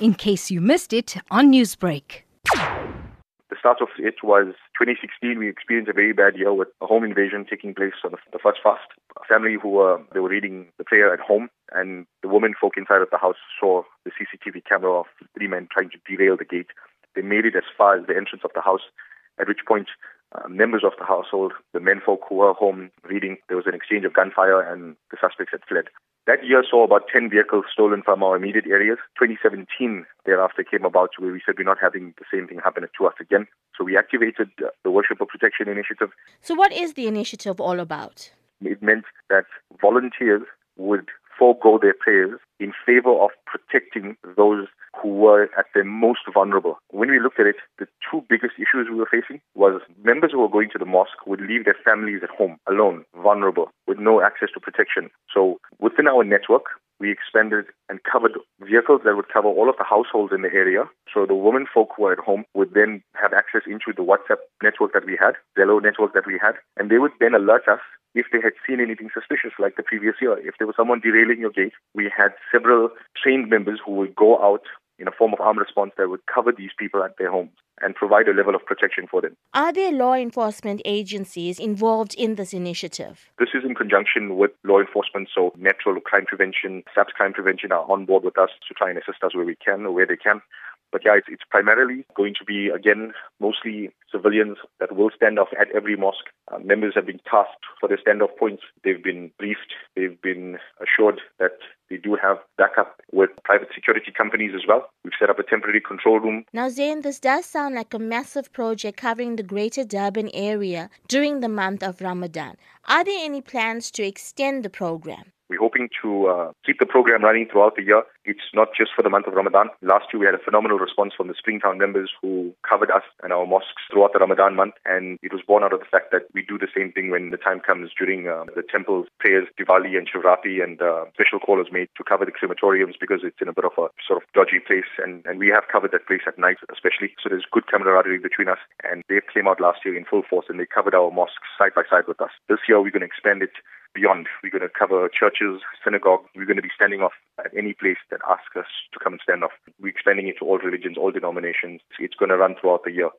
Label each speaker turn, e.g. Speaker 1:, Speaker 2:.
Speaker 1: in case you missed it on Newsbreak.
Speaker 2: The start of it was 2016. We experienced a very bad year with a home invasion taking place on the, first fast. A family who were they were reading the prayer at home, and the women folk inside of the house saw the CCTV camera of three men trying to derail the gate. They made it as far as the entrance of the house, at which point uh, members of the household, the men folk who were home reading, there was an exchange of gunfire, and the suspects had fled. That year saw about 10 vehicles stolen from our immediate areas. 2017 thereafter came about where we said we're not having the same thing happen to us again. So we activated the Worshipper Protection Initiative.
Speaker 3: So, what is the initiative all about?
Speaker 2: It meant that volunteers would forego their prayers in favor of protecting those who were at their most vulnerable. When we looked at it, the two biggest issues we were facing was members who were going to the mosque would leave their families at home alone, vulnerable, with no access to protection. So within our network, we expanded and covered vehicles that would cover all of the households in the area. So the women folk who were at home would then have access into the WhatsApp network that we had, Zello network that we had, and they would then alert us if they had seen anything suspicious like the previous year. If there was someone derailing your gate, we had several trained members who would go out in a form of armed response that would cover these people at their homes and provide a level of protection for them.
Speaker 3: Are there law enforcement agencies involved in this initiative?
Speaker 2: This is in conjunction with law enforcement, so Metro Crime Prevention, SAPS Crime Prevention are on board with us to try and assist us where we can or where they can. But yeah, it's, it's primarily going to be, again, mostly civilians that will stand off at every mosque. Uh, members have been tasked for their standoff points. They've been briefed. They've been assured that they do have backup with private security companies as well. We've set up a temporary control room.
Speaker 3: Now, Zain, this does sound like a massive project covering the greater Durban area during the month of Ramadan. Are there any plans to extend the program?
Speaker 2: We're hoping to uh, keep the program running throughout the year. It's not just for the month of Ramadan. Last year, we had a phenomenal response from the Springtown members who covered us and our mosques throughout the Ramadan month. And it was born out of the fact that we do the same thing when the time comes during uh, the temple's prayers, Diwali and Shivratri, and uh, special call is made to cover the crematoriums because it's in a bit of a sort of dodgy place. And, and we have covered that place at night, especially. So there's good camaraderie between us. And they came out last year in full force and they covered our mosques side by side with us. This year, we're going to expand it beyond. We're going to cover churches, synagogues. We're going to be standing off at any place that asks us to come and stand off. We're expanding it to all religions, all denominations. It's going to run throughout the year.